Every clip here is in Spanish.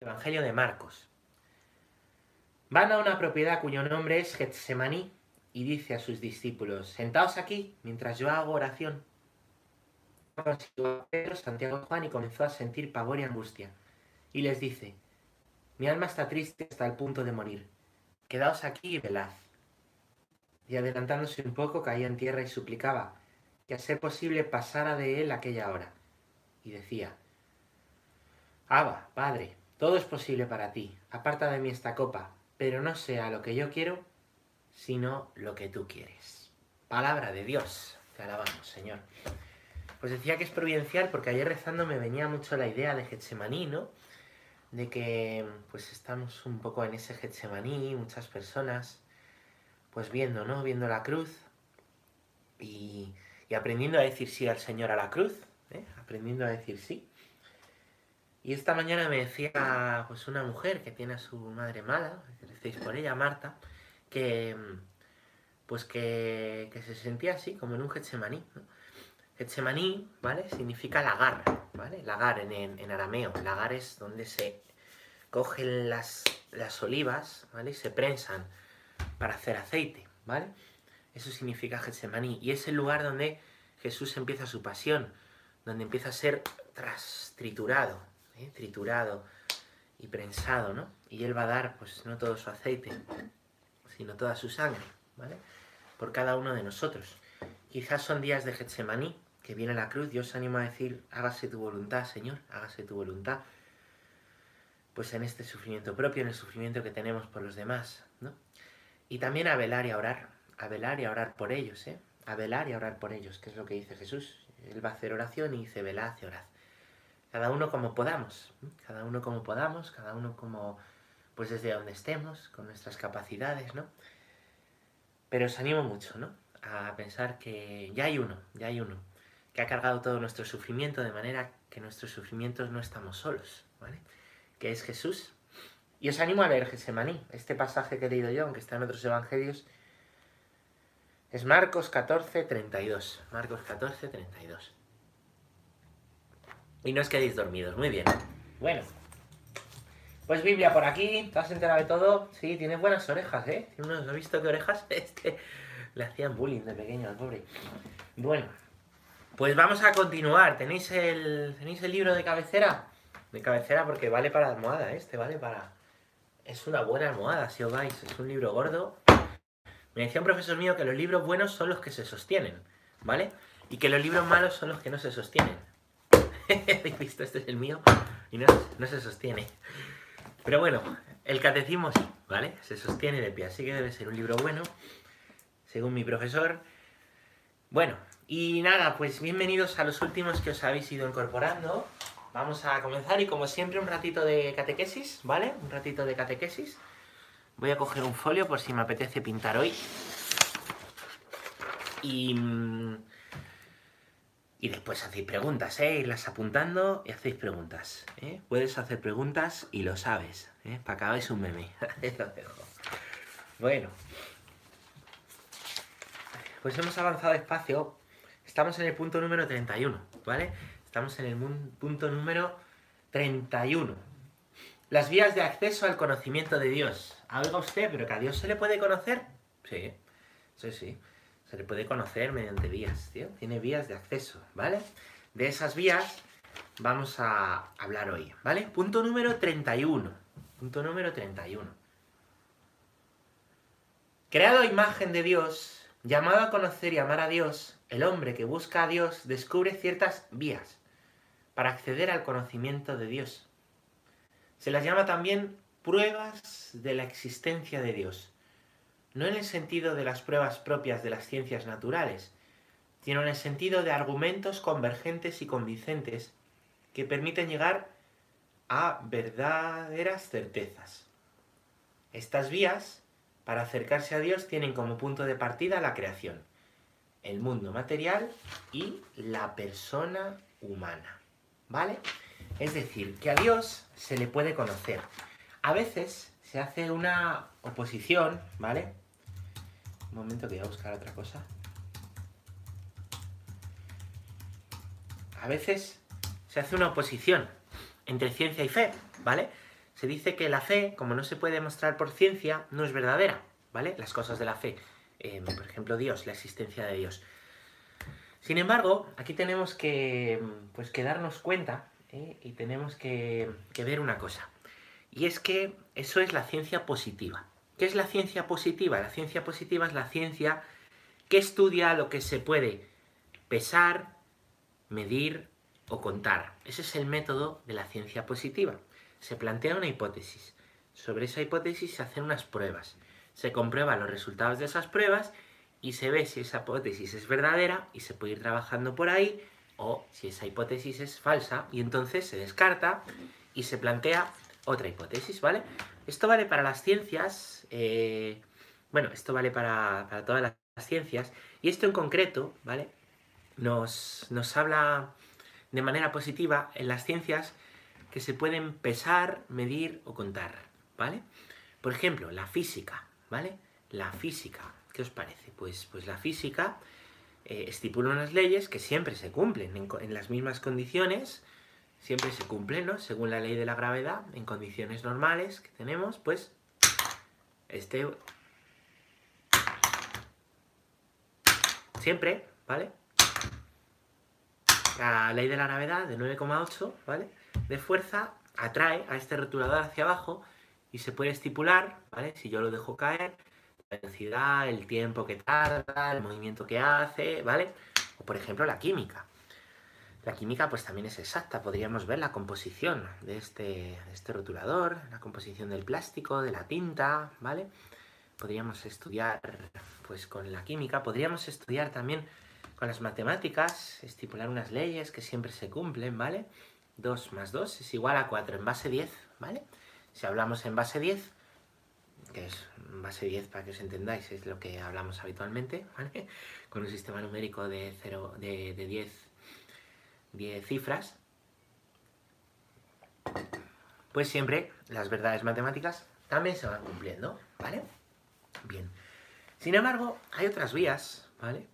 Evangelio de Marcos. Van a una propiedad cuyo nombre es Getsemaní y dice a sus discípulos, sentaos aquí mientras yo hago oración. Santiago Juan y comenzó a sentir pavor y angustia. Y les dice, mi alma está triste hasta el punto de morir. Quedaos aquí y velad. Y adelantándose un poco caía en tierra y suplicaba que a ser posible pasara de él aquella hora. Y decía, Abba, Padre, todo es posible para ti, aparta de mí esta copa, pero no sea lo que yo quiero, sino lo que tú quieres. Palabra de Dios, te alabamos, Señor. Pues decía que es providencial porque ayer rezando me venía mucho la idea de Getsemaní, ¿no? De que pues estamos un poco en ese Getsemaní, muchas personas, pues viendo, ¿no? Viendo la cruz y, y aprendiendo a decir sí al Señor a la cruz, ¿eh? aprendiendo a decir sí. Y esta mañana me decía pues una mujer que tiene a su madre mala, que decís por ella, Marta, que pues que, se sentía así, como en un Getsemaní. ¿no? Getsemaní, ¿vale? Significa lagar, ¿vale? Lagar en, en, arameo. Lagar es donde se cogen las, las olivas, ¿vale? Y se prensan para hacer aceite, ¿vale? Eso significa Getsemaní. Y es el lugar donde Jesús empieza su pasión, donde empieza a ser tras, triturado, ¿eh? triturado y prensado, ¿no? Y él va a dar, pues, no todo su aceite, sino toda su sangre, ¿vale? Por cada uno de nosotros. Quizás son días de Getsemaní, que viene la cruz, yo os animo a decir, hágase tu voluntad, Señor, hágase tu voluntad. Pues en este sufrimiento propio, en el sufrimiento que tenemos por los demás, ¿no? Y también a velar y a orar, a velar y a orar por ellos, ¿eh? A velar y a orar por ellos, que es lo que dice Jesús. Él va a hacer oración y dice, velad y orad cada uno como podamos, cada uno como podamos, cada uno como, pues desde donde estemos, con nuestras capacidades, ¿no? Pero os animo mucho, ¿no? A pensar que ya hay uno, ya hay uno, que ha cargado todo nuestro sufrimiento de manera que nuestros sufrimientos no estamos solos, ¿vale? Que es Jesús. Y os animo a leer Gesemaní, este pasaje que he leído yo, aunque está en otros evangelios, es Marcos 14, 32. Marcos 14, 32. Y no os quedéis dormidos. Muy bien. Bueno. Pues Biblia por aquí. ¿Te has enterado de todo? Sí, tienes buenas orejas, ¿eh? ¿No has visto qué orejas? Este le hacían bullying de pequeño al pobre. Bueno. Pues vamos a continuar. ¿Tenéis el, ¿Tenéis el libro de cabecera? De cabecera porque vale para almohada, ¿eh? este vale para... Es una buena almohada, si os vais. Es un libro gordo. Me decía un profesor mío que los libros buenos son los que se sostienen, ¿vale? Y que los libros malos son los que no se sostienen. ¿Habéis visto? Este es el mío y no, se sostiene. Pero bueno, el catecismo ¿vale? Se sostiene de pie, así que debe ser un libro bueno, según mi profesor. Bueno, y nada, pues bienvenidos a los últimos que os habéis ido incorporando. Vamos a comenzar y como siempre un ratito de catequesis, ¿vale? Un ratito de catequesis. Voy a coger un folio por si me apetece pintar hoy. Y... Y después hacéis preguntas, ¿eh? Irlas apuntando y hacéis preguntas. ¿eh? Puedes hacer preguntas y lo sabes. ¿eh? Para que hagáis un meme. bueno. Pues hemos avanzado despacio. Estamos en el punto número 31, ¿vale? Estamos en el punto número 31. Las vías de acceso al conocimiento de Dios. Oiga usted, pero que a Dios se le puede conocer. Sí, sí, sí. Se le puede conocer mediante vías, tío. Tiene vías de acceso, ¿vale? De esas vías vamos a hablar hoy, ¿vale? Punto número 31. Punto número 31. Creado a imagen de Dios, llamado a conocer y amar a Dios, el hombre que busca a Dios descubre ciertas vías para acceder al conocimiento de Dios. Se las llama también pruebas de la existencia de Dios no en el sentido de las pruebas propias de las ciencias naturales, sino en el sentido de argumentos convergentes y convincentes que permiten llegar a verdaderas certezas. Estas vías, para acercarse a Dios, tienen como punto de partida la creación, el mundo material y la persona humana. ¿Vale? Es decir, que a Dios se le puede conocer. A veces se hace una oposición, ¿vale? Momento que voy a buscar otra cosa. A veces se hace una oposición entre ciencia y fe, ¿vale? se dice que la fe, como no se puede demostrar por ciencia, no es verdadera, ¿vale? Las cosas de la fe. Eh, por ejemplo, Dios, la existencia de Dios. Sin embargo, aquí tenemos que, pues, que darnos cuenta ¿eh? y tenemos que ver una cosa. Y es que eso es la ciencia positiva. ¿Qué es la ciencia positiva? La ciencia positiva es la ciencia que estudia lo que se puede pesar, medir o contar. Ese es el método de la ciencia positiva se plantea una hipótesis. Sobre esa hipótesis se hacen unas pruebas. Se comprueban los resultados de esas pruebas y se ve si esa hipótesis es verdadera y se puede ir trabajando por ahí o si esa hipótesis es falsa y entonces se descarta y se plantea otra hipótesis, ¿vale? Esto vale para las ciencias, eh, bueno, esto vale para, todas las ciencias y esto en concreto, ¿vale? Nos, nos habla de manera positiva en las ciencias que se pueden pesar, medir o contar, ¿vale? Por ejemplo, la física, ¿vale? La física, ¿qué os parece? Pues, pues la física eh, estipula unas leyes que siempre se cumplen en, las mismas condiciones, siempre se cumplen, ¿no? Según la ley de la gravedad, en condiciones normales que tenemos, pues este siempre, ¿vale? La ley de la gravedad de 9,8, ¿vale? de fuerza atrae a este rotulador hacia abajo y se puede estipular, ¿vale? Si yo lo dejo caer, la velocidad, el tiempo que tarda, el movimiento que hace, ¿vale? O por ejemplo la química. La química pues también es exacta, podríamos ver la composición de este, de este rotulador, la composición del plástico, de la tinta, ¿vale? Podríamos estudiar pues con la química, podríamos estudiar también con las matemáticas, estipular unas leyes que siempre se cumplen, ¿vale? 2 más 2 es igual a 4 en base 10, ¿vale? Si hablamos en base 10, que es base 10 para que os entendáis, es lo que hablamos habitualmente, ¿vale? Con un sistema numérico de, 0, de, de 10, 10 cifras, pues siempre las verdades matemáticas también se van cumpliendo, ¿vale? Bien. Sin embargo, hay otras vías, ¿vale?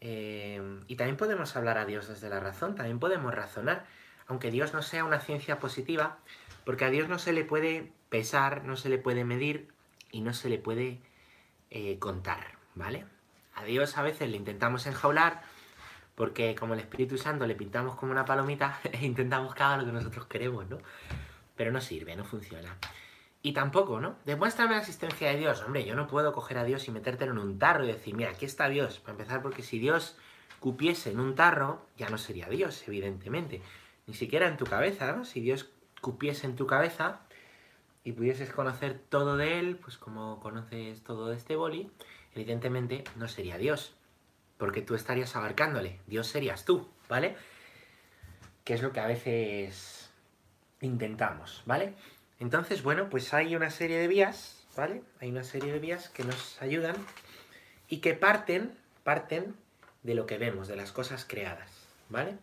Eh, y también podemos hablar a Dios desde la razón, también podemos razonar aunque Dios no sea una ciencia positiva, porque a Dios no se le puede pesar, no se le puede medir y no se le puede eh, contar, ¿vale? A Dios a veces le intentamos enjaular porque como el Espíritu Santo le pintamos como una palomita e intentamos haga lo que nosotros queremos, ¿no? Pero no sirve, no funciona. Y tampoco, ¿no? Demuéstrame la existencia de Dios. Hombre, yo no puedo coger a Dios y metértelo en un tarro y decir, mira, aquí está Dios. Para empezar, porque si Dios cupiese en un tarro, ya no sería Dios, evidentemente ni siquiera en tu cabeza, ¿no? Si Dios cupiese en tu cabeza y pudieses conocer todo de Él, pues como conoces todo de este boli, evidentemente no sería Dios, porque tú estarías abarcándole, Dios serías tú, ¿vale? Que es lo que a veces intentamos, ¿vale? Entonces, bueno, pues hay una serie de vías, ¿vale? Hay una serie de vías que nos ayudan y que parten, parten de lo que vemos, de las cosas creadas, ¿vale?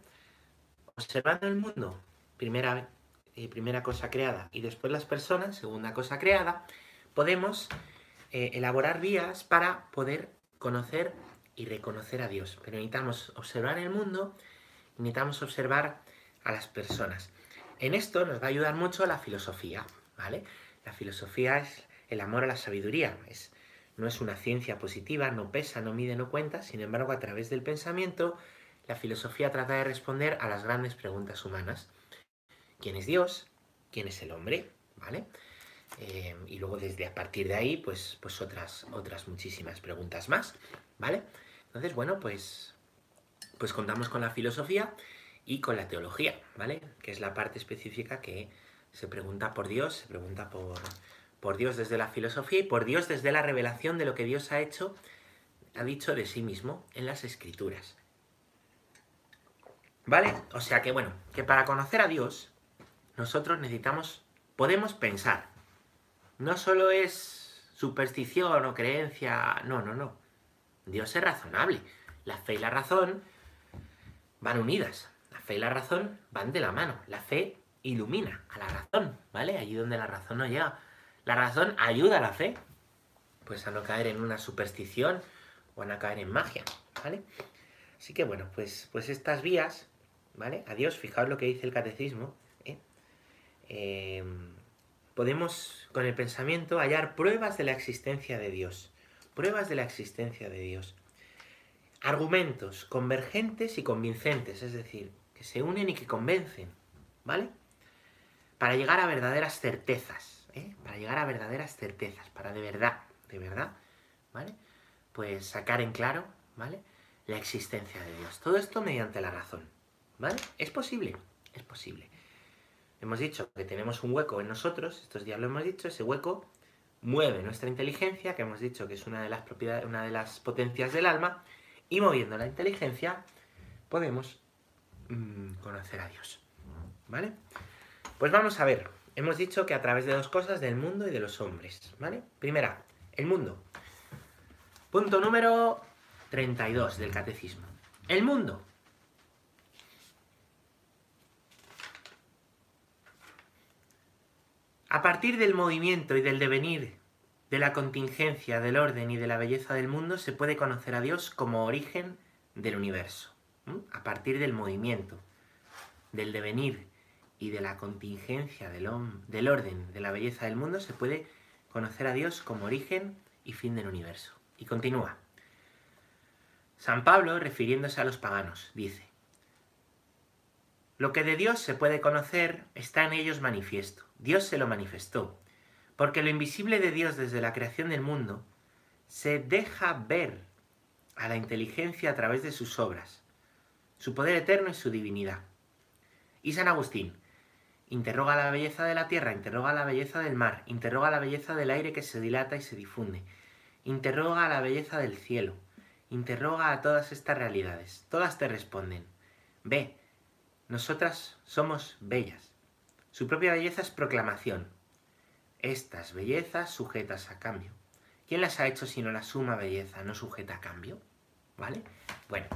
observando el mundo, primera, eh, primera cosa creada, y después las personas, segunda cosa creada, podemos eh, elaborar vías para poder conocer y reconocer a Dios. Pero necesitamos observar el mundo, necesitamos observar a las personas. En esto nos va a ayudar mucho la filosofía, ¿vale? La filosofía es el amor a la sabiduría, es, no es una ciencia positiva, no pesa, no mide, no cuenta, sin embargo, a través del pensamiento la filosofía trata de responder a las grandes preguntas humanas. ¿Quién es Dios? ¿Quién es el hombre? ¿Vale? Eh, y luego desde a partir de ahí, pues, pues otras, otras muchísimas preguntas más, ¿vale? Entonces, bueno, pues, pues contamos con la filosofía y con la teología, ¿vale? Que es la parte específica que se pregunta por Dios, se pregunta por, por Dios desde la filosofía y por Dios desde la revelación de lo que Dios ha hecho, ha dicho de sí mismo en las escrituras. ¿Vale? O sea que bueno, que para conocer a Dios, nosotros necesitamos, podemos pensar. No solo es superstición o creencia, no, no, no. Dios es razonable. La fe y la razón van unidas. La fe y la razón van de la mano. La fe ilumina a la razón, ¿vale? Allí donde la razón no llega. La razón ayuda a la fe, pues a no caer en una superstición o a no caer en magia, ¿vale? Así que bueno, pues, pues estas vías ¿vale? A Dios, fijaos lo que dice el catecismo, ¿eh? Em, podemos con el pensamiento hallar pruebas de la existencia de Dios. Pruebas de la existencia de Dios. Argumentos convergentes y convincentes, es decir, que se unen y que convencen, ¿vale? Para llegar a verdaderas certezas, ¿eh? Para llegar a verdaderas certezas, para de verdad, de verdad, ¿vale? Pues sacar en claro, ¿vale? La existencia de Dios. Todo esto mediante la razón, ¿vale? Es posible, es posible. Hemos dicho que tenemos un hueco en nosotros, estos días lo hemos dicho, ese hueco mueve nuestra inteligencia, que hemos dicho que es una de las propiedades, una de las potencias del alma, y moviendo la inteligencia podemos mm, conocer a Dios. ¿Vale? Pues vamos a ver. Hemos dicho que a través de dos cosas, del mundo y de los hombres. ¿Vale? Primera, el mundo. Punto número 32 del catecismo. El mundo. A partir del movimiento y del devenir de la contingencia, del orden y de la belleza del mundo, se puede conocer a Dios como origen del universo. A partir del movimiento, del devenir y de la contingencia, del, orden, de la belleza del mundo, se puede conocer a Dios como origen y fin del universo. Y continúa. San Pablo, refiriéndose a los paganos, dice, lo que de Dios se puede conocer está en ellos manifiesto. Dios se lo manifestó. Porque lo invisible de Dios desde la creación del mundo se deja ver a la inteligencia a través de sus obras, su poder eterno y su divinidad. Y San Agustín interroga la belleza de la tierra, interroga la belleza del mar, interroga la belleza del aire que se dilata y se difunde, interroga la belleza del cielo, interroga a todas estas realidades. Todas te responden. Ve, nosotras somos bellas. Su propia belleza es proclamación. Estas bellezas sujetas a cambio. ¿Quién las ha hecho sino la suma belleza no sujeta a cambio? ¿Vale? Bueno,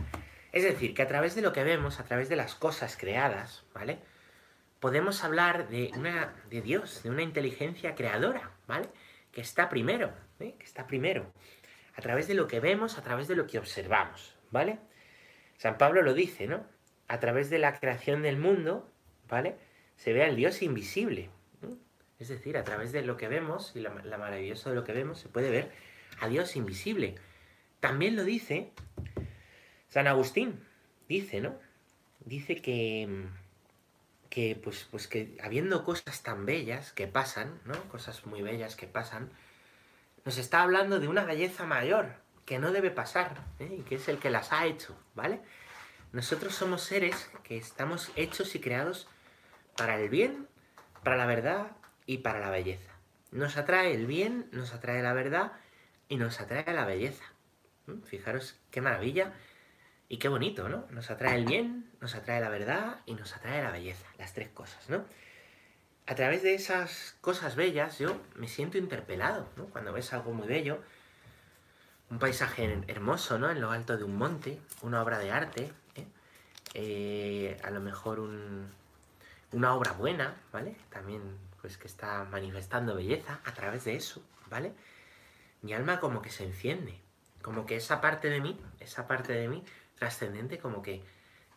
es decir, que a través de lo que vemos, a través de las cosas creadas, ¿vale? Podemos hablar de una de Dios, de una inteligencia creadora, ¿vale? Que está primero, ¿eh? que está primero. A través de lo que vemos, a través de lo que observamos, ¿vale? San Pablo lo dice, ¿no? A través de la creación del mundo, ¿vale? Se ve al Dios invisible. Es decir, a través de lo que vemos y la, maravillosa de lo que vemos, se puede ver a Dios invisible. También lo dice San Agustín, dice, ¿no? Dice que, que, pues, pues que habiendo cosas tan bellas que pasan, ¿no? Cosas muy bellas que pasan, nos está hablando de una belleza mayor que no debe pasar, ¿eh? y que es el que las ha hecho, ¿vale? Nosotros somos seres que estamos hechos y creados para el bien, para la verdad y para la belleza. Nos atrae el bien, nos atrae la verdad y nos atrae la belleza. ¿Mm? Fijaros qué maravilla y qué bonito, ¿no? Nos atrae el bien, nos atrae la verdad y nos atrae la belleza, las tres cosas, ¿no? A través de esas cosas bellas yo me siento interpelado, ¿no? Cuando ves algo muy bello, un paisaje hermoso, ¿no? En lo alto de un monte, una obra de arte, eh, a lo mejor una obra buena, ¿vale? También pues que está manifestando belleza a través de eso, ¿vale? Mi alma como que se enciende, como que esa parte de mí, esa parte de mí trascendente como que,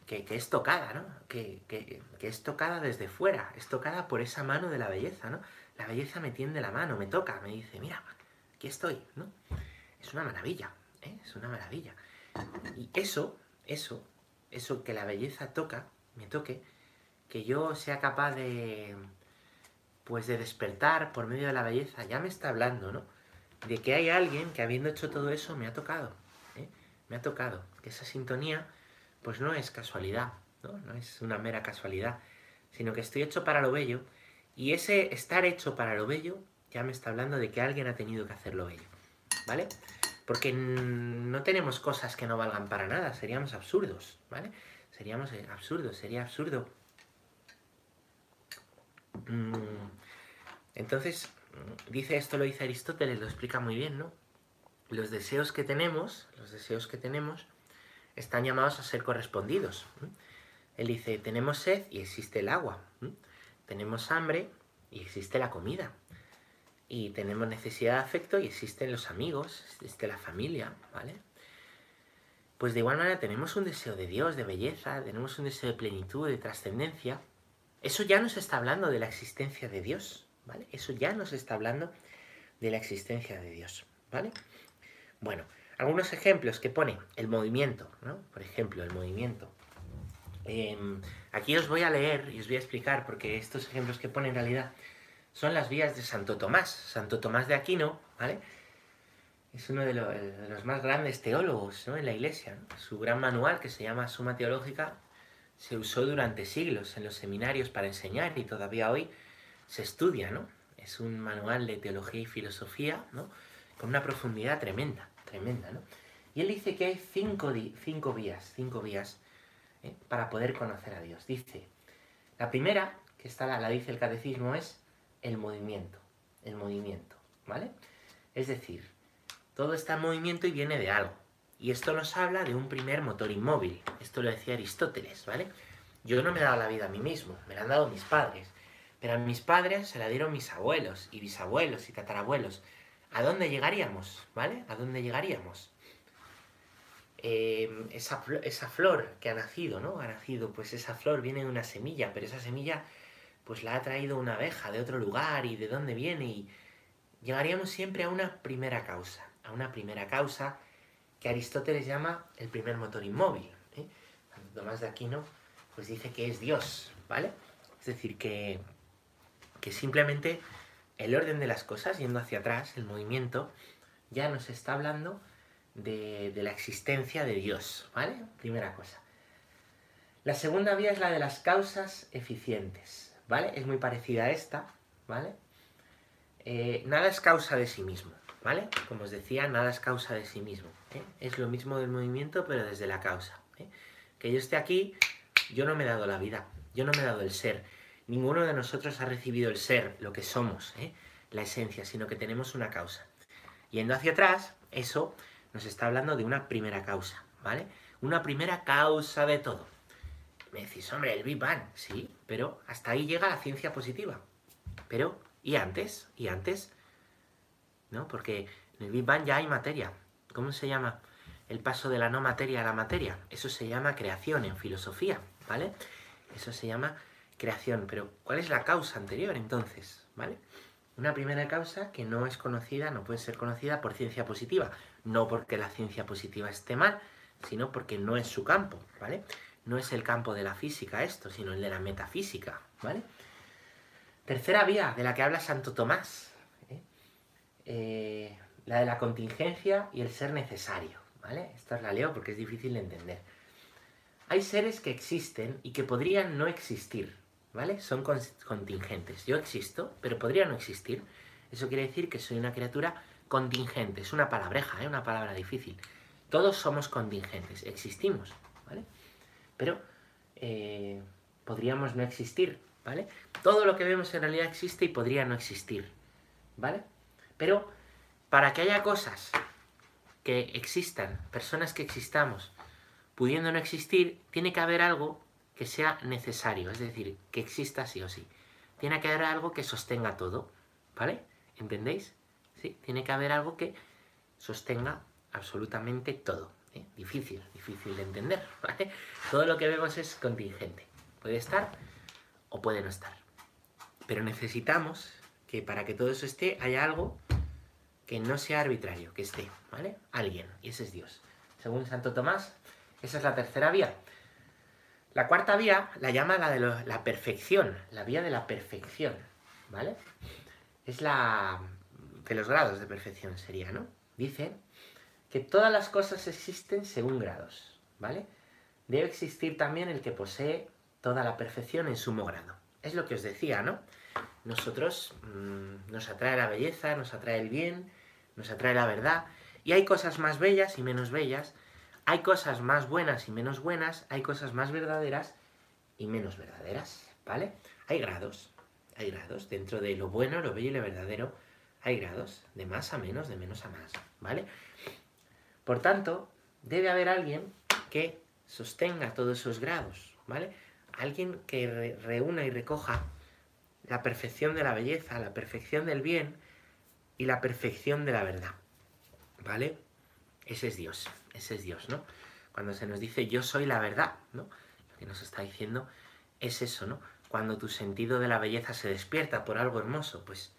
que, es tocada, ¿no? Que, que, es tocada desde fuera, es tocada por esa mano de la belleza, ¿no? La belleza me tiende la mano, me toca, me dice, mira, aquí estoy, ¿no? Es una maravilla, ¿eh? Es una maravilla. Y eso, eso, eso que la belleza toca, me toque, que yo sea capaz de, pues de despertar por medio de la belleza, ya me está hablando, ¿no? De que hay alguien que habiendo hecho todo eso me ha tocado, ¿eh? me ha tocado, que esa sintonía, pues no es casualidad, ¿no? No es una mera casualidad, sino que estoy hecho para lo bello, y ese estar hecho para lo bello ya me está hablando de que alguien ha tenido que hacer lo bello, ¿vale? Porque no tenemos cosas que no valgan para nada, seríamos absurdos, ¿vale? Seríamos eh, absurdos, sería absurdo. Mm, entonces, mm, dice esto, lo dice Aristóteles, lo explica muy bien, ¿no? Los deseos que tenemos, los deseos que tenemos, están llamados a ser correspondidos. Él dice, tenemos sed y existe el agua. Tenemos hambre y existe la comida y tenemos necesidad de afecto y existen los amigos, existe la familia, ¿vale? Pues de igual manera tenemos un deseo de Dios, de belleza, tenemos un deseo de plenitud, de trascendencia. Eso ya nos está hablando de la existencia de Dios, ¿vale? Eso ya nos está hablando de la existencia de Dios, ¿vale? Bueno, algunos ejemplos que pone el movimiento, ¿no? Por ejemplo, el movimiento. Em, aquí os voy a leer y os voy a explicar, porque estos ejemplos que pone en realidad son las vías de Santo Tomás. Santo Tomás de Aquino, ¿vale? Es uno de, los más grandes teólogos ¿no? en la iglesia. Su gran manual, que se llama Suma Teológica, se usó durante siglos en los seminarios para enseñar y todavía hoy se estudia, ¿no? Es un manual de teología y filosofía, ¿no? Con una profundidad tremenda, tremenda, ¿no? Y él dice que hay cinco, cinco vías, cinco vías ¿eh? para poder conocer a Dios. Dice, la primera, que está la, la dice el catecismo, es el movimiento, el movimiento, ¿vale? Es decir, todo está en movimiento y viene de algo. Y esto nos habla de un primer motor inmóvil. Esto lo decía Aristóteles, ¿vale? Yo no me he dado la vida a mí mismo, me la han dado mis padres. Pero a mis padres se la dieron mis abuelos y bisabuelos y tatarabuelos. ¿A dónde llegaríamos? ¿Vale? ¿A dónde llegaríamos? Em, esa, esa flor que ha nacido, ¿no? Ha nacido, pues esa flor viene de una semilla, pero esa semilla pues la ha traído una abeja de otro lugar y de dónde viene y llegaríamos siempre a una primera causa, a una primera causa que Aristóteles llama el primer motor inmóvil. ¿eh? Tomás de Aquino pues dice que es Dios, ¿vale? Es decir, que, que simplemente el orden de las cosas, yendo hacia atrás, el movimiento, ya nos está hablando de, de la existencia de Dios, ¿vale? Primera cosa. La segunda vía es la de las causas eficientes. ¿Vale? Es muy parecida a esta, ¿vale? Eh, nada es causa de sí mismo, ¿vale? Como os decía, nada es causa de sí mismo. ¿eh? Es lo mismo del movimiento, pero desde la causa. ¿eh? Que yo esté aquí, yo no me he dado la vida, yo no me he dado el ser. Ninguno de nosotros ha recibido el ser, lo que somos, la esencia, sino que tenemos una causa. Yendo hacia atrás, eso nos está hablando de una primera causa, ¿vale? Una primera causa de todo. Me decís, hombre, el Big Bang, sí, pero hasta ahí llega la ciencia positiva. Pero, ¿y antes? ¿Y antes? ¿No? Porque en el Big Bang ya hay materia. ¿Cómo se llama? El paso de la no materia a la materia. Eso se llama creación en filosofía, ¿vale? Eso se llama creación. Pero, ¿cuál es la causa anterior entonces? ¿Vale? Una primera causa que no es conocida, no puede ser conocida por ciencia positiva. No porque la ciencia positiva esté mal, sino porque no es su campo, ¿vale? No es el campo de la física esto, sino el de la metafísica, ¿vale? Tercera vía de la que habla Santo Tomás, ¿eh? Eh, la de la contingencia y el ser necesario, ¿vale? Esta la leo porque es difícil de entender. Hay seres que existen y que podrían no existir, ¿vale? Son contingentes. Yo existo, pero podría no existir. Eso quiere decir que soy una criatura contingente. Es una palabreja, ¿eh? Una palabra difícil. Todos somos contingentes, existimos, ¿vale? Pero eh, podríamos no existir, ¿vale? Todo lo que vemos en realidad existe y podría no existir, ¿vale? Pero para que haya cosas que existan, personas que existamos, pudiendo no existir, tiene que haber algo que sea necesario, es decir, que exista sí o sí. Tiene que haber algo que sostenga todo, ¿vale? ¿Entendéis? Sí, tiene que haber algo que sostenga absolutamente todo. Difícil, difícil de entender, ¿vale? Todo lo que vemos es contingente. Puede estar o puede no estar. Pero necesitamos que para que todo eso esté haya algo que no sea arbitrario, que esté, ¿vale? Alguien, y ese es Dios. Según Santo Tomás, esa es la tercera vía. La cuarta vía la llama la de la perfección, la vía de la perfección, ¿vale? Es la de los grados de perfección sería, ¿no? Dice que todas las cosas existen según grados, ¿vale? Debe existir también el que posee toda la perfección en sumo grado. Es lo que os decía, ¿no? Nosotros mm, nos atrae la belleza, nos atrae el bien, nos atrae la verdad, y hay cosas más bellas y menos bellas, hay cosas más buenas y menos buenas, hay cosas más verdaderas y menos verdaderas, ¿vale? Hay grados, hay grados, dentro de lo bueno, lo bello y lo verdadero, hay grados, de más a menos, de menos a más, ¿vale? Por tanto, debe haber alguien que sostenga todos esos grados, ¿vale? Alguien que reúna y recoja la perfección de la belleza, la perfección del bien y la perfección de la verdad, ¿vale? Ese es Dios, ese es Dios, ¿no? Cuando se nos dice yo soy la verdad, ¿no? Lo que nos está diciendo es eso, ¿no? cuando tu sentido de la belleza se despierta por algo hermoso, pues,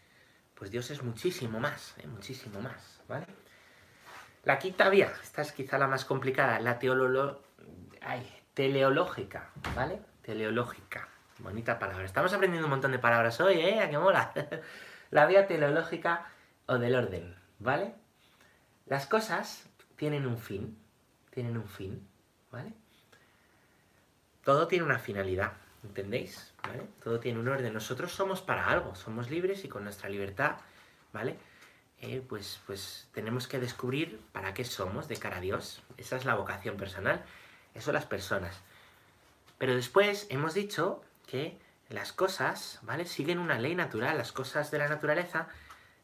pues Dios es muchísimo más, ¿eh? muchísimo más, ¿vale? La quinta vía, esta es quizá la más complicada, la teololo... Teleológica, ¿vale? Teleológica, bonita palabra. Estamos aprendiendo un montón de palabras hoy, ¿eh? ¡Qué mola! la vía teleológica o del orden, ¿vale? Las cosas tienen un fin, tienen un fin, ¿vale? Todo tiene una finalidad, ¿entendéis? ¿Vale? Todo tiene un orden. Nosotros somos para algo, somos libres y con nuestra libertad, ¿vale? Eh, pues, pues tenemos que descubrir para qué somos de cara a Dios. Esa es la vocación personal, eso las personas. Pero después hemos dicho que las cosas, ¿vale? Siguen una ley natural, las cosas de la naturaleza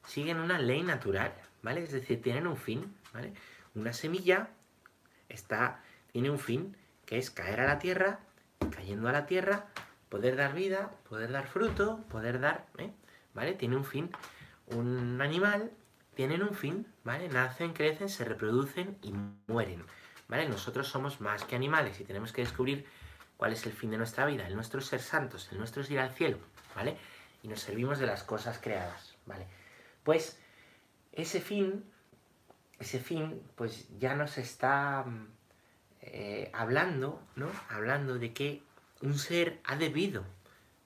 siguen una ley natural, ¿vale? Es decir, tienen un fin, ¿vale? Una semilla está, tiene un fin, que es caer a la tierra cayendo a la tierra, poder dar vida, poder dar fruto, poder dar, ¿eh? ¿vale? Tiene un fin. Un animal tienen un fin, ¿vale? Nacen, crecen, se reproducen y mueren, ¿vale? Nosotros somos más que animales y tenemos que descubrir cuál es el fin de nuestra vida. El nuestro es ser santos, el nuestro es ir al cielo, ¿vale? Y nos servimos de las cosas creadas, ¿vale? Pues ese fin, ese fin, pues ya nos está eh, hablando, ¿no? Hablando de que un ser ha debido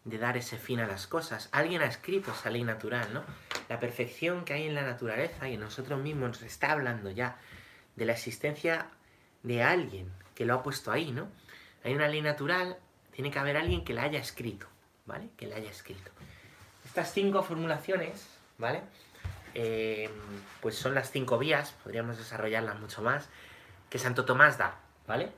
de dar ese fin a las cosas. Alguien ha escrito esa ley natural, ¿no? La perfección que hay en la naturaleza y en nosotros mismos nos está hablando ya de la existencia de alguien que lo ha puesto ahí, ¿no? Hay una ley natural, tiene que haber alguien que la haya escrito, ¿vale? Que la haya escrito. Estas cinco formulaciones, ¿vale? Eh, pues son las cinco vías, podríamos desarrollarlas mucho más, que Santo Tomás da, ¿vale?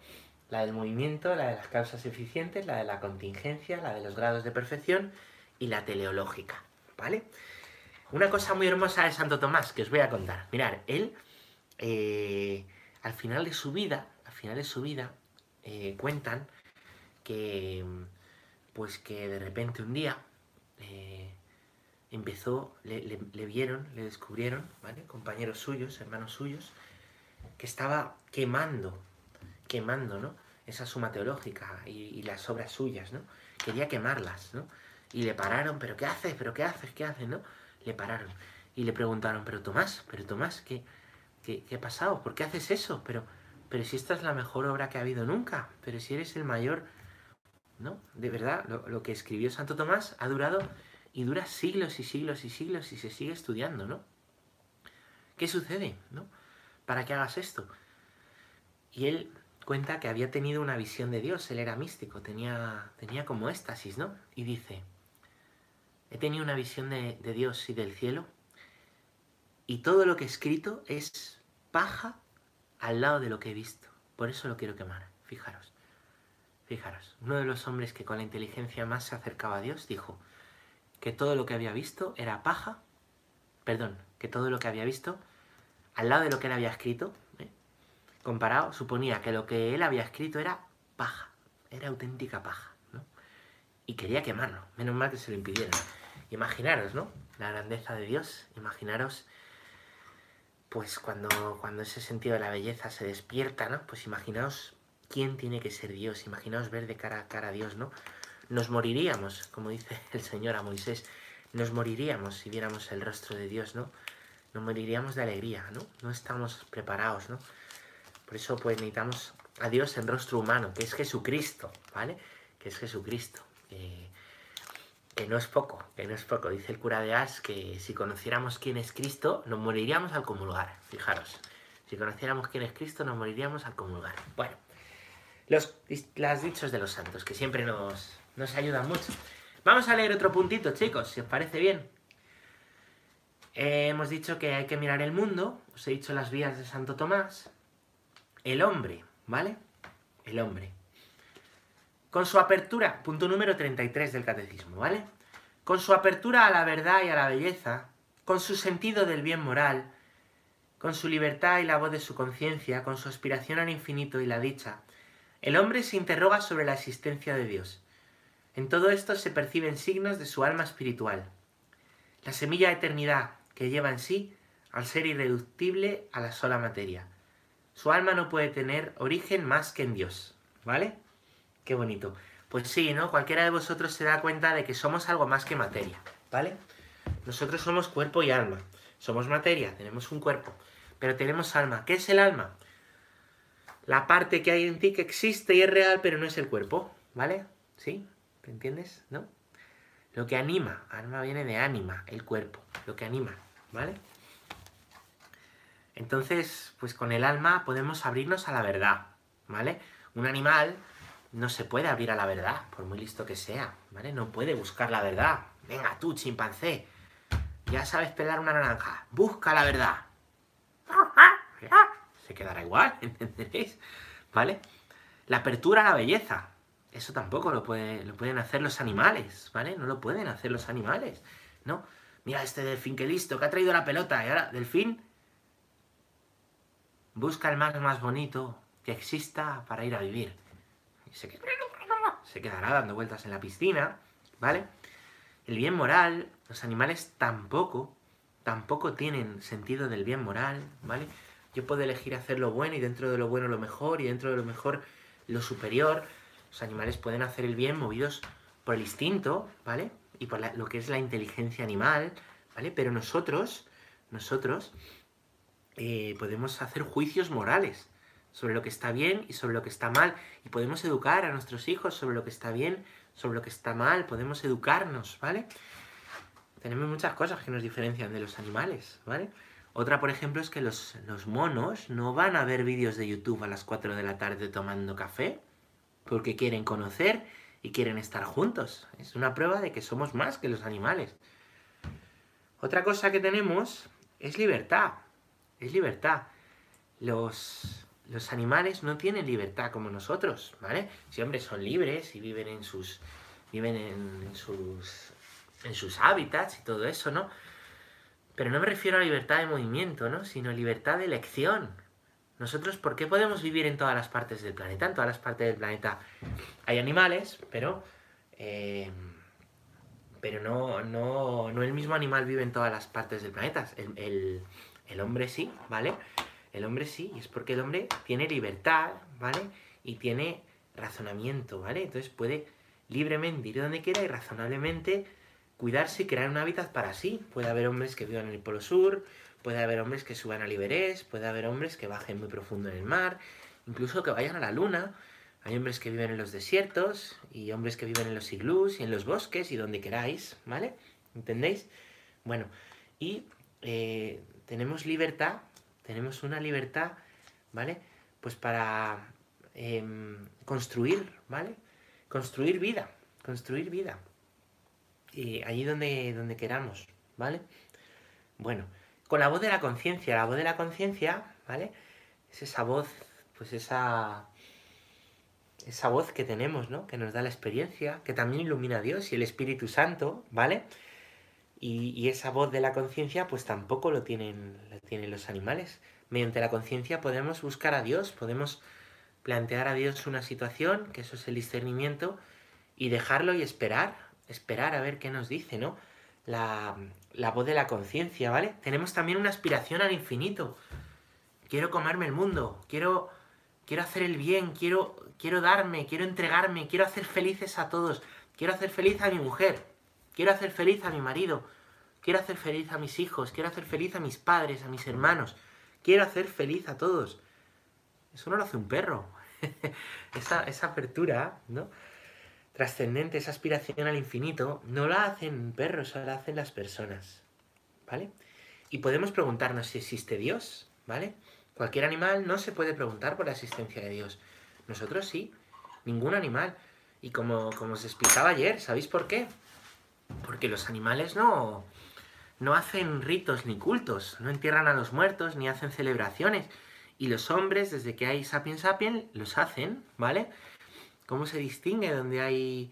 La del movimiento, la de las causas eficientes, la de la contingencia, la de los grados de perfección y la teleológica, ¿vale? Una cosa muy hermosa de Santo Tomás que os voy a contar. Mirar, él eh, al final de su vida, al final de su vida, eh, cuentan que pues que de repente un día eh, empezó, le, le, vieron, le descubrieron, ¿vale? Compañeros suyos, hermanos suyos, que estaba quemando quemando, ¿no? Esa suma teológica y, las obras suyas, ¿no? Quería quemarlas, ¿no? Y le pararon, ¿pero qué haces? ¿Pero qué haces? ¿Qué haces? ¿no? Le pararon. Y le preguntaron, ¿pero Tomás? ¿Pero Tomás? ¿Qué, qué, qué ha pasado? ¿Por qué haces eso? Pero, pero si esta es la mejor obra que ha habido nunca. Pero si eres el mayor... ¿No? De verdad, lo, lo que escribió Santo Tomás ha durado y dura siglos y siglos y siglos y se sigue estudiando, ¿no? ¿Qué sucede? ¿No? Para que hagas esto. Y él cuenta que había tenido una visión de Dios, él era místico, tenía, tenía como éxtasis, ¿no? Y dice, he tenido una visión de, de Dios y del cielo, y todo lo que he escrito es paja al lado de lo que he visto. Por eso lo quiero quemar, fijaros. Fijaros, uno de los hombres que con la inteligencia más se acercaba a Dios dijo que todo lo que había visto era paja, perdón, que todo lo que había visto, al lado de lo que él había escrito, comparado, suponía que lo que él había escrito era paja, era auténtica paja, ¿no? Y quería quemarlo, menos mal que se lo impidieron. Imaginaros, ¿no? La grandeza de Dios, imaginaros, pues cuando, cuando ese sentido de la belleza se despierta, ¿no? Pues imaginaos quién tiene que ser Dios, imaginaos ver de cara a cara a Dios, ¿no? Nos moriríamos, como dice el Señor a Moisés, nos moriríamos si viéramos el rostro de Dios, ¿no? Nos moriríamos de alegría, ¿no? No estamos preparados, ¿no? Por eso pues necesitamos a Dios en rostro humano, que es Jesucristo, ¿vale? Que es Jesucristo. que no es poco, que no es poco. Dice el cura de As que si conociéramos quién es Cristo, nos moriríamos al comulgar. Fijaros, si conociéramos quién es Cristo, nos moriríamos al comulgar. Bueno, los, las dichos de los santos, que siempre nos, nos ayudan mucho. Vamos a leer otro puntito, chicos, si os parece bien. hemos dicho que hay que mirar el mundo, os he dicho las vías de Santo Tomás, el hombre, ¿vale? El hombre. Con su apertura, punto número 33 del catecismo, ¿vale? Con su apertura a la verdad y a la belleza, con su sentido del bien moral, con su libertad y la voz de su conciencia, con su aspiración al infinito y la dicha, el hombre se interroga sobre la existencia de Dios. En todo esto se perciben signos de su alma espiritual. La semilla de eternidad que lleva en sí al ser irreductible a la sola materia. Su alma no puede tener origen más que en Dios. ¿Vale? Qué bonito. Pues sí, ¿no? Cualquiera de vosotros se da cuenta de que somos algo más que materia, ¿vale? Nosotros somos cuerpo y alma. Somos materia, tenemos un cuerpo, pero tenemos alma. ¿Qué es el alma? La parte que hay en ti que existe y es real, pero no es el cuerpo, ¿vale? ¿Sí? ¿Me entiendes? ¿No? Lo que anima, alma viene de ánima, el cuerpo, lo que anima, ¿vale? Entonces, pues con el alma podemos abrirnos a la verdad, ¿vale? Un animal no se puede abrir a la verdad, por muy listo que sea, ¿vale? No puede buscar la verdad. Venga tú, chimpancé, ya sabes pelar una naranja, busca la verdad. Se quedará igual, ¿entenderéis? ¿Vale? La apertura a la belleza, eso tampoco lo, lo pueden hacer los animales, ¿vale? No lo pueden hacer los animales, ¿no? Mira este delfín que listo, que ha traído la pelota, y ahora, delfín, busca el mar más bonito que exista para ir a vivir. Y se, se quedará dando vueltas en la piscina, ¿vale? El bien moral, los animales tampoco, tampoco tienen sentido del bien moral, ¿vale? Yo puedo elegir hacer lo bueno y dentro de lo bueno lo mejor y dentro de lo mejor lo superior. Los animales pueden hacer el bien movidos por el instinto, ¿vale? Y por lo que es la inteligencia animal, ¿vale? Pero nosotros, nosotros, eh, podemos hacer juicios morales sobre lo que está bien y sobre lo que está mal. Y podemos educar a nuestros hijos sobre lo que está bien, sobre lo que está mal. Podemos educarnos, ¿vale? Tenemos muchas cosas que nos diferencian de los animales, ¿vale? Otra, por ejemplo, es que los, los monos no van a ver vídeos de YouTube a las 4 de la tarde tomando café porque quieren conocer y quieren estar juntos. Es una prueba de que somos más que los animales. Otra cosa que tenemos es libertad. Es libertad. Los, los animales no tienen libertad como nosotros, ¿vale? Si hombres son libres y viven en sus viven en, sus en sus hábitats y todo eso, ¿no? Pero no me refiero a libertad de movimiento, ¿no? Sino libertad de elección. Nosotros, ¿por qué podemos vivir en todas las partes del planeta? En todas las partes del planeta hay animales, pero eh, pero no, no, no el mismo animal vive en todas las partes del planeta. El, hombre sí, ¿vale? El hombre sí, y es porque el hombre tiene libertad, ¿vale? Y tiene razonamiento, ¿vale? Entonces puede libremente ir donde quiera y razonablemente cuidarse y crear un hábitat para sí. Puede haber hombres que vivan en el Polo Sur, puede haber hombres que suban al Iberés, puede haber hombres que bajen muy profundo en el mar, incluso que vayan a la luna. Hay hombres que viven en los desiertos y hombres que viven en los iglús y en los bosques y donde queráis, ¿vale? ¿Entendéis? Bueno, y eh, tenemos libertad, tenemos una libertad, ¿vale? Pues para em, construir, ¿vale? Construir vida, construir vida. Y allí donde, donde queramos, ¿vale? Bueno, con la voz de la conciencia, la voz de la conciencia, ¿vale? Es esa voz, pues esa esa voz que tenemos, ¿no? Que nos da la experiencia, que también ilumina a Dios y el Espíritu Santo, ¿vale? Y, esa voz de la conciencia, pues tampoco lo tienen, lo tienen los animales. Mediante la conciencia podemos buscar a Dios, podemos plantear a Dios una situación, que eso es el discernimiento, y dejarlo y esperar, esperar a ver qué nos dice, ¿no? La, la voz de la conciencia, ¿vale? Tenemos también una aspiración al infinito. Quiero comerme el mundo, quiero, quiero hacer el bien, quiero, quiero darme, quiero entregarme, quiero hacer felices a todos, quiero hacer feliz a mi mujer, Quiero hacer feliz a mi marido. Quiero hacer feliz a mis hijos. Quiero hacer feliz a mis padres, a mis hermanos. Quiero hacer feliz a todos. Eso no lo hace un perro. esa, apertura, ¿no? Trascendente, esa aspiración al infinito, no la hacen perros, la hacen las personas. ¿Vale? Y podemos preguntarnos si existe Dios, ¿vale? Cualquier animal no se puede preguntar por la existencia de Dios. Nosotros sí, ningún animal. Y como, como os explicaba ayer, ¿sabéis por qué? Porque los animales no, no hacen ritos ni cultos, no entierran a los muertos ni hacen celebraciones. Y los hombres, desde que hay sapiens sapiens, los hacen, ¿vale? ¿Cómo se distingue donde hay,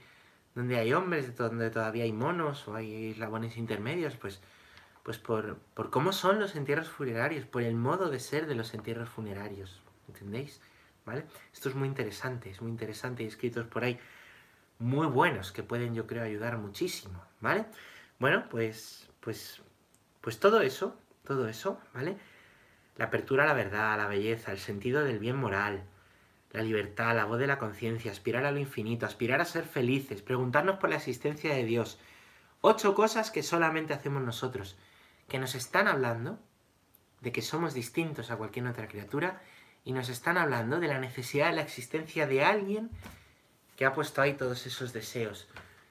donde hay hombres, donde todavía hay monos o hay eslabones intermedios? Pues, pues por, por cómo son los entierros funerarios, por el modo de ser de los entierros funerarios, ¿entendéis? ¿Vale? Esto es muy interesante, es muy interesante y escritos por ahí muy buenos que pueden, yo creo, ayudar muchísimo, ¿vale? Bueno, pues, pues, pues todo eso, todo eso, ¿vale? La apertura a la verdad, a la belleza, el sentido del bien moral, la libertad, la voz de la conciencia, aspirar a lo infinito, aspirar a ser felices, preguntarnos por la existencia de Dios. Ocho cosas que solamente hacemos nosotros, que nos están hablando de que somos distintos a cualquier otra criatura y nos están hablando de la necesidad de la existencia de alguien que ha puesto ahí todos esos deseos,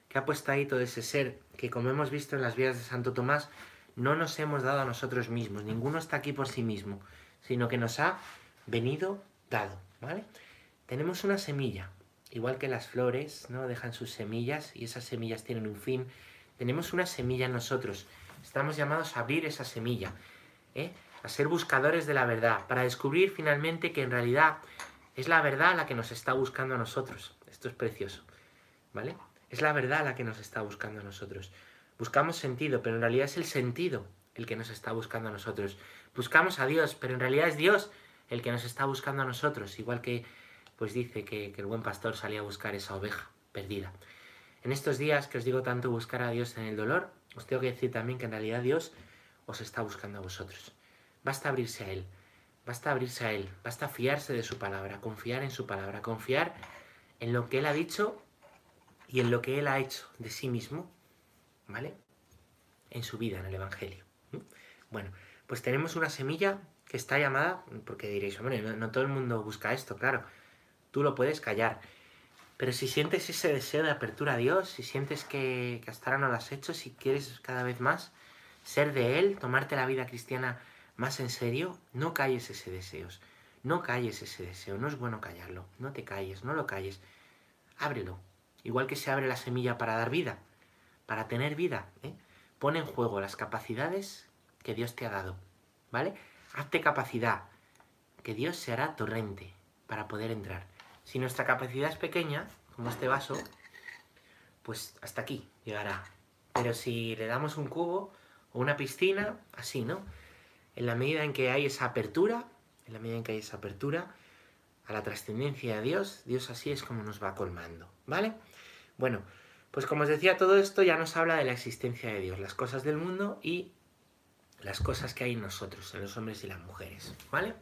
que ha puesto ahí todo ese ser que, como hemos visto en las vías de Santo Tomás, no nos hemos dado a nosotros mismos. Ninguno está aquí por sí mismo, sino que nos ha venido dado, ¿vale? Tenemos una semilla, igual que las flores, ¿no? Dejan sus semillas y esas semillas tienen un fin. Tenemos una semilla en nosotros. Estamos llamados a abrir esa semilla, ¿eh? a ser buscadores de la verdad, para descubrir finalmente que en realidad es la verdad la que nos está buscando a nosotros. Esto es precioso, ¿vale? Es la verdad la que nos está buscando a nosotros. Buscamos sentido, pero en realidad es el sentido el que nos está buscando a nosotros. Buscamos a Dios, pero en realidad es Dios el que nos está buscando a nosotros, igual que pues dice que, que el buen pastor salía a buscar esa oveja perdida. En estos días que os digo tanto buscar a Dios en el dolor, os tengo que decir también que en realidad Dios os está buscando a vosotros. Basta abrirse a Él, basta abrirse a Él, basta fiarse de su palabra, confiar en su palabra, confiar en lo que Él ha dicho y en lo que Él ha hecho de sí mismo, ¿vale? En su vida, en el Evangelio. Bueno, pues tenemos una semilla que está llamada, porque diréis, hombre, no, todo el mundo busca esto, claro, tú lo puedes callar. Pero si sientes ese deseo de apertura a Dios, si sientes que, que hasta ahora no lo has hecho, si quieres cada vez más ser de Él, tomarte la vida cristiana más en serio, no calles ese deseo. No calles ese deseo, no es bueno callarlo. No te calles, no lo calles. Ábrelo. Igual que se abre la semilla para dar vida, para tener vida. ¿eh? Pon en juego las capacidades que Dios te ha dado. ¿Vale? Hazte capacidad, que Dios se hará torrente para poder entrar. Si nuestra capacidad es pequeña, como este vaso, pues hasta aquí llegará. Pero si le damos un cubo o una piscina, así, ¿no? en la medida en que hay esa apertura, en la medida en que hay esa apertura a la trascendencia de Dios, Dios así es como nos va colmando, ¿vale? Bueno, pues como os decía, todo esto ya nos habla de la existencia de Dios, las cosas del mundo y las cosas que hay en nosotros, en los hombres y las mujeres, ¿vale?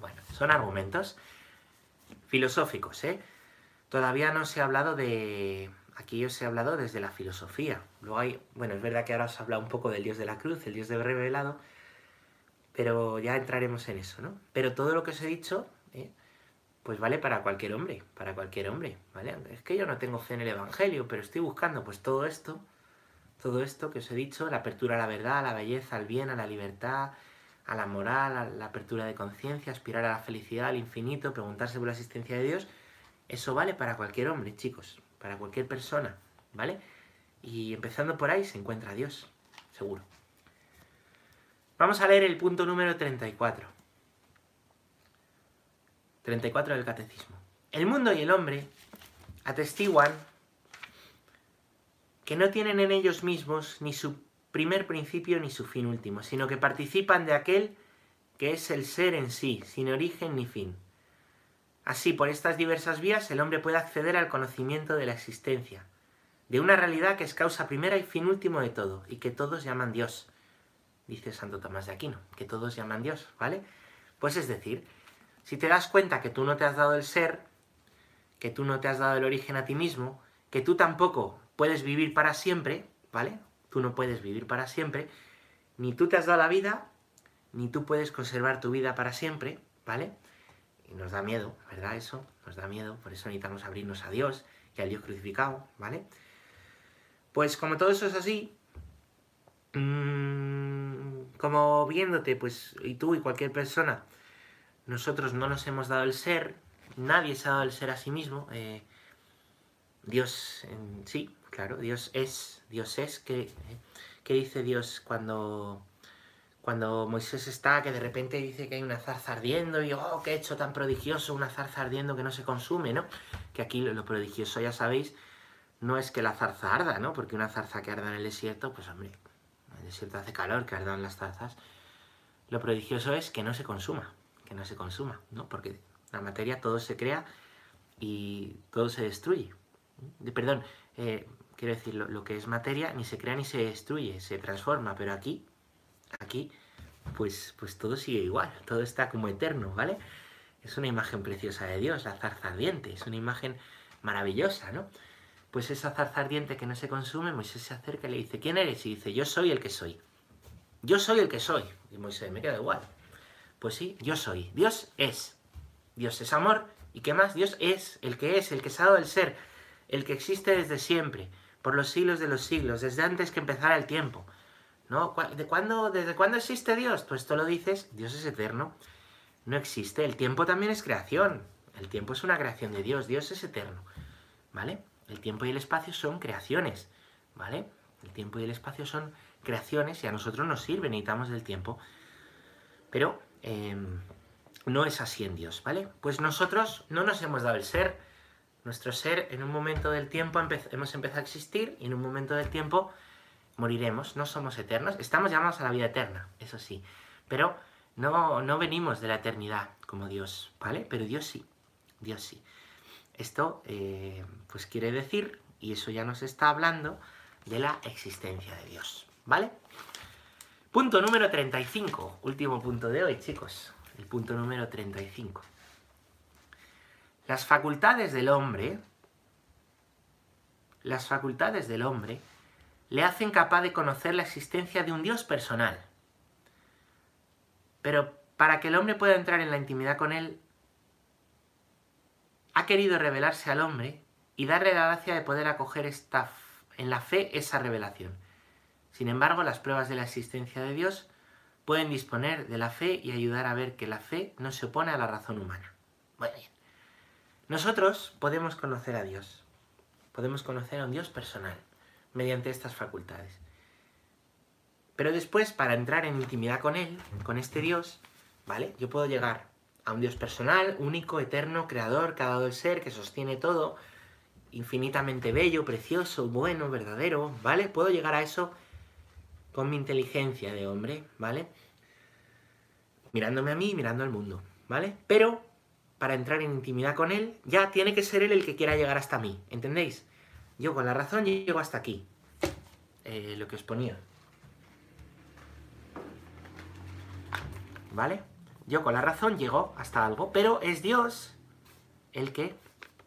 Bueno, son argumentos filosóficos, ¿eh? Todavía no se ha hablado de... Aquí os he hablado desde la filosofía. Luego hay... Bueno, es verdad que ahora os he hablado un poco del Dios de la cruz, el Dios de revelado, pero ya entraremos en eso, ¿no? Pero todo lo que os he dicho. Pues vale para cualquier hombre, para cualquier hombre, ¿vale? Es que yo no tengo fe en el Evangelio, pero estoy buscando pues todo esto, todo esto que os he dicho, la apertura a la verdad, a la belleza, al bien, a la libertad, a la moral, a la apertura de conciencia, aspirar a la felicidad, al infinito, preguntarse por la existencia de Dios, eso vale para cualquier hombre, chicos, para cualquier persona, ¿vale? Y empezando por ahí se encuentra Dios, seguro. Vamos a leer el punto número 34. 34 del Catecismo. El mundo y el hombre atestiguan que no tienen en ellos mismos ni su primer principio ni su fin último, sino que participan de aquel que es el ser en sí, sin origen ni fin. Así, por estas diversas vías, el hombre puede acceder al conocimiento de la existencia, de una realidad que es causa primera y fin último de todo, y que todos llaman Dios, dice Santo Tomás de Aquino, que todos llaman Dios, ¿vale? Pues es decir, si te das cuenta que tú no te has dado el ser, que tú no te has dado el origen a ti mismo, que tú tampoco puedes vivir para siempre, ¿vale? Tú no puedes vivir para siempre, ni tú te has dado la vida, ni tú puedes conservar tu vida para siempre, ¿vale? Y nos da miedo, ¿verdad? Eso nos da miedo, por eso necesitamos abrirnos a Dios y al Dios crucificado, ¿vale? Pues como todo eso es así, Mm, como viéndote, pues, y tú y cualquier persona, nosotros no nos hemos dado el ser, nadie se ha dado el ser a sí mismo. Eh, Dios, en, sí, claro, Dios es, Dios es. ¿Qué, ¿Qué dice Dios cuando, cuando Moisés está, que de repente dice que hay una zarza ardiendo y, oh, qué hecho tan prodigioso, una zarza ardiendo que no se consume, ¿no? Que aquí lo, lo prodigioso, ya sabéis, no es que la zarza arda, ¿no? Porque una zarza que arda en el desierto, pues hombre, desierto hace calor, que ardan las tarzas, lo prodigioso es que no se consuma, que no se consuma, ¿no? Porque la materia todo se crea y todo se destruye. Perdón, eh, quiero decir, lo, que es materia ni se crea ni se destruye, se transforma, pero aquí, aquí, pues, pues todo sigue igual, todo está como eterno, ¿vale? Es una imagen preciosa de Dios, la zarza ardiente, es una imagen maravillosa, ¿no? Pues esa zarza ardiente que no se consume, Moisés se acerca y le dice, ¿quién eres? Y dice, yo soy el que soy. Yo soy el que soy. Y Moisés, me queda igual. Pues sí, yo soy. Dios es. Dios es amor. ¿Y qué más? Dios es el que es, el que se ha dado el ser, el que existe desde siempre, por los siglos de los siglos, desde antes que empezara el tiempo. ¿No? ¿De cuándo, ¿Desde cuándo existe Dios? Pues esto lo dices, Dios es eterno. No existe. El tiempo también es creación. El tiempo es una creación de Dios. Dios es eterno. ¿Vale? El tiempo y el espacio son creaciones. ¿Vale? El tiempo y el espacio son creaciones y a nosotros nos sirve, necesitamos del tiempo. Pero em, no es así en Dios, ¿vale? Pues nosotros no nos hemos dado el ser. Nuestro ser en un momento del tiempo hemos empezado a existir y en un momento del tiempo moriremos, no somos eternos, estamos llamados a la vida eterna, eso sí, pero no, no venimos de la eternidad como Dios, ¿vale? Pero Dios sí, Dios sí. Esto, eh, pues quiere decir, y eso ya nos está hablando, de la existencia de Dios, ¿vale? Punto número 35, último punto de hoy, chicos, el punto número 35. Las facultades del hombre, las facultades del hombre le hacen capaz de conocer la existencia de un Dios personal. Pero para que el hombre pueda entrar en la intimidad con él, ha querido revelarse al hombre y darle la gracia de poder acoger esta, en la fe esa revelación. Sin embargo, las pruebas de la existencia de Dios pueden disponer de la fe y ayudar a ver que la fe no se opone a la razón humana. Muy bien. Nosotros podemos conocer a Dios. Podemos conocer a un Dios personal mediante estas facultades. Pero después, para entrar en intimidad con Él, con este Dios, ¿vale? Yo puedo llegar a un Dios personal, único, eterno, creador, que ha dado el ser, que sostiene todo, infinitamente bello, precioso, bueno, verdadero, ¿vale? Puedo llegar a eso con mi inteligencia de hombre, ¿vale? Mirándome a mí y mirando al mundo, ¿vale? Pero para entrar en intimidad con Él, ya tiene que ser Él el que quiera llegar hasta mí, ¿entendéis? Yo con la razón llego hasta aquí. Eh, lo que os ponía. ¿Vale? Yo con la razón llego hasta algo, pero es Dios el que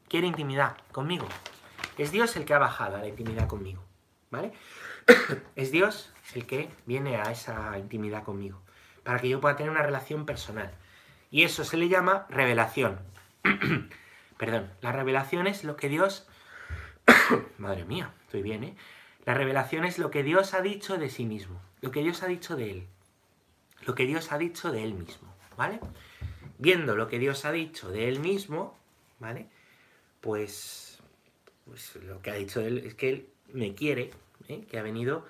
quiere intimidad conmigo. Es Dios el que ha bajado a la intimidad conmigo. ¿Vale? es Dios el que viene a esa intimidad conmigo. Para que yo pueda tener una relación personal. Y eso se le llama revelación. Perdón, la revelación es lo que Dios Madre mía, estoy bien, ¿eh? La revelación es lo que Dios ha dicho de sí mismo, lo que Dios ha dicho de Él, lo que Dios ha dicho de Él mismo, ¿vale? Viendo lo que Dios ha dicho de Él mismo, ¿vale? Pues, pues lo que ha dicho Él es que Él me quiere, ¿eh? que ha venido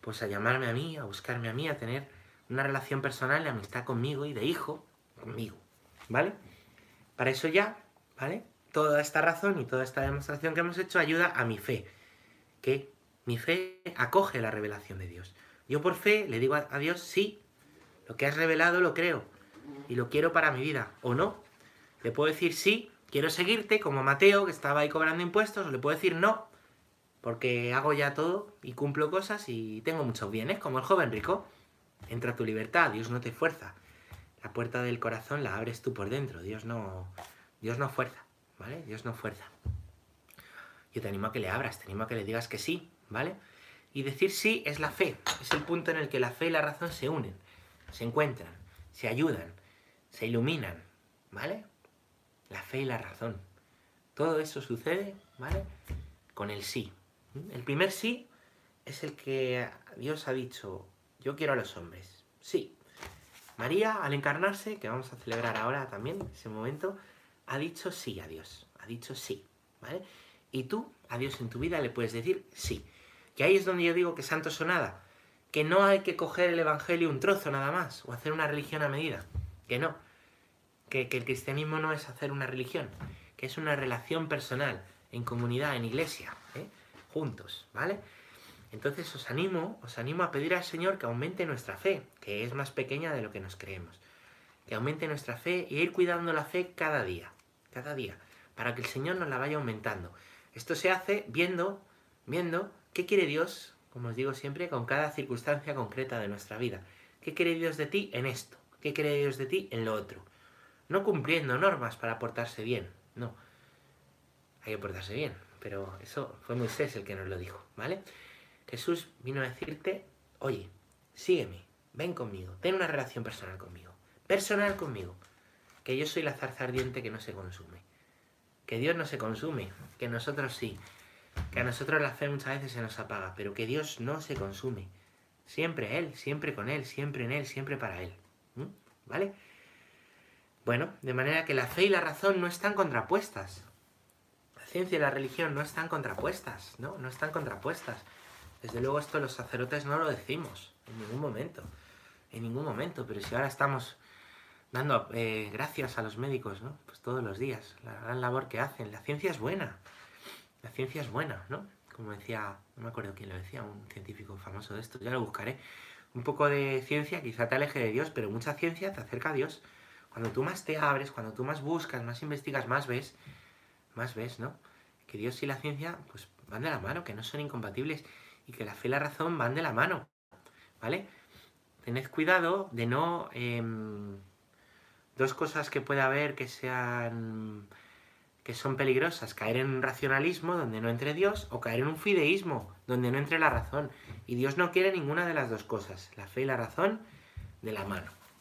pues a llamarme a mí, a buscarme a mí, a tener una relación personal de amistad conmigo y de hijo conmigo, ¿vale? Para eso ya, ¿vale? toda esta razón y toda esta demostración que hemos hecho ayuda a mi fe, que mi fe acoge la revelación de Dios. Yo por fe le digo a Dios, sí, lo que has revelado lo creo y lo quiero para mi vida, o no. Le puedo decir sí, quiero seguirte, como Mateo, que estaba ahí cobrando impuestos, o le puedo decir no, porque hago ya todo y cumplo cosas y tengo muchos bienes, como el joven rico. Entra tu libertad, Dios no te fuerza. La puerta del corazón la abres tú por dentro, Dios no, Dios no fuerza. ¿vale? Dios no fuerza. Yo te animo a que le abras, te animo a que le digas que sí, ¿vale? Y decir sí es la fe, es el punto en el que la fe y la razón se unen, se encuentran, se ayudan, se iluminan, ¿vale? La fe y la razón. Todo eso sucede, ¿vale? Con el sí. El primer sí es el que Dios ha dicho, yo quiero a los hombres. Sí. María, al encarnarse, que vamos a celebrar ahora también, ese momento, ha dicho sí a Dios, ha dicho sí, ¿vale? Y tú a Dios en tu vida le puedes decir sí. Que ahí es donde yo digo que santo o nada, que no hay que coger el Evangelio un trozo nada más, o hacer una religión a medida, que no, que, el cristianismo no es hacer una religión, que es una relación personal, en comunidad, en iglesia. Juntos, ¿vale? Entonces os animo, os animo a pedir al Señor que aumente nuestra fe, que es más pequeña de lo que nos creemos. Que aumente nuestra fe y ir cuidando la fe cada día cada día, para que el Señor nos la vaya aumentando. Esto se hace viendo, viendo qué quiere Dios, como os digo siempre, con cada circunstancia concreta de nuestra vida. ¿Qué quiere Dios de ti en esto? ¿Qué quiere Dios de ti en lo otro? no cumpliendo normas para portarse bien, no. Hay que portarse bien, pero eso fue Moisés el que nos lo dijo, ¿vale? Jesús vino a decirte, oye, sígueme, ven conmigo, ten una relación personal conmigo, personal conmigo, que yo soy la zarza ardiente que no se consume, que Dios no se consume, que nosotros sí, que a nosotros la fe muchas veces se nos apaga, pero que Dios no se consume, siempre Él, siempre con Él, siempre en Él, siempre para Él, ¿vale? Bueno, de manera que la fe y la razón no están contrapuestas. Ciencia y la religión no están contrapuestas, ¿no? No están contrapuestas. Desde luego esto los sacerdotes no lo decimos en ningún momento, en ningún momento, pero si ahora estamos dando eh, gracias a los médicos, ¿no? Pues todos los días, la gran labor que hacen. La ciencia es buena, la ciencia es buena, ¿no? Como decía, no me acuerdo quién lo decía, un científico famoso de esto, ya lo buscaré. Un poco de ciencia quizá te aleje de Dios, pero mucha ciencia te acerca a Dios. Cuando tú más te abres, cuando tú más buscas, más investigas, más ves, más ves, ¿no? Que Dios y la ciencia, pues van de la mano, que no son incompatibles y que la fe y la razón van de la mano, ¿vale? Tened cuidado de no... Em, dos cosas que puede haber que sean... que son peligrosas, caer en un racionalismo donde no entre Dios o caer en un fideísmo donde no entre la razón. Y Dios no quiere ninguna de las dos cosas, la fe y la razón de la mano.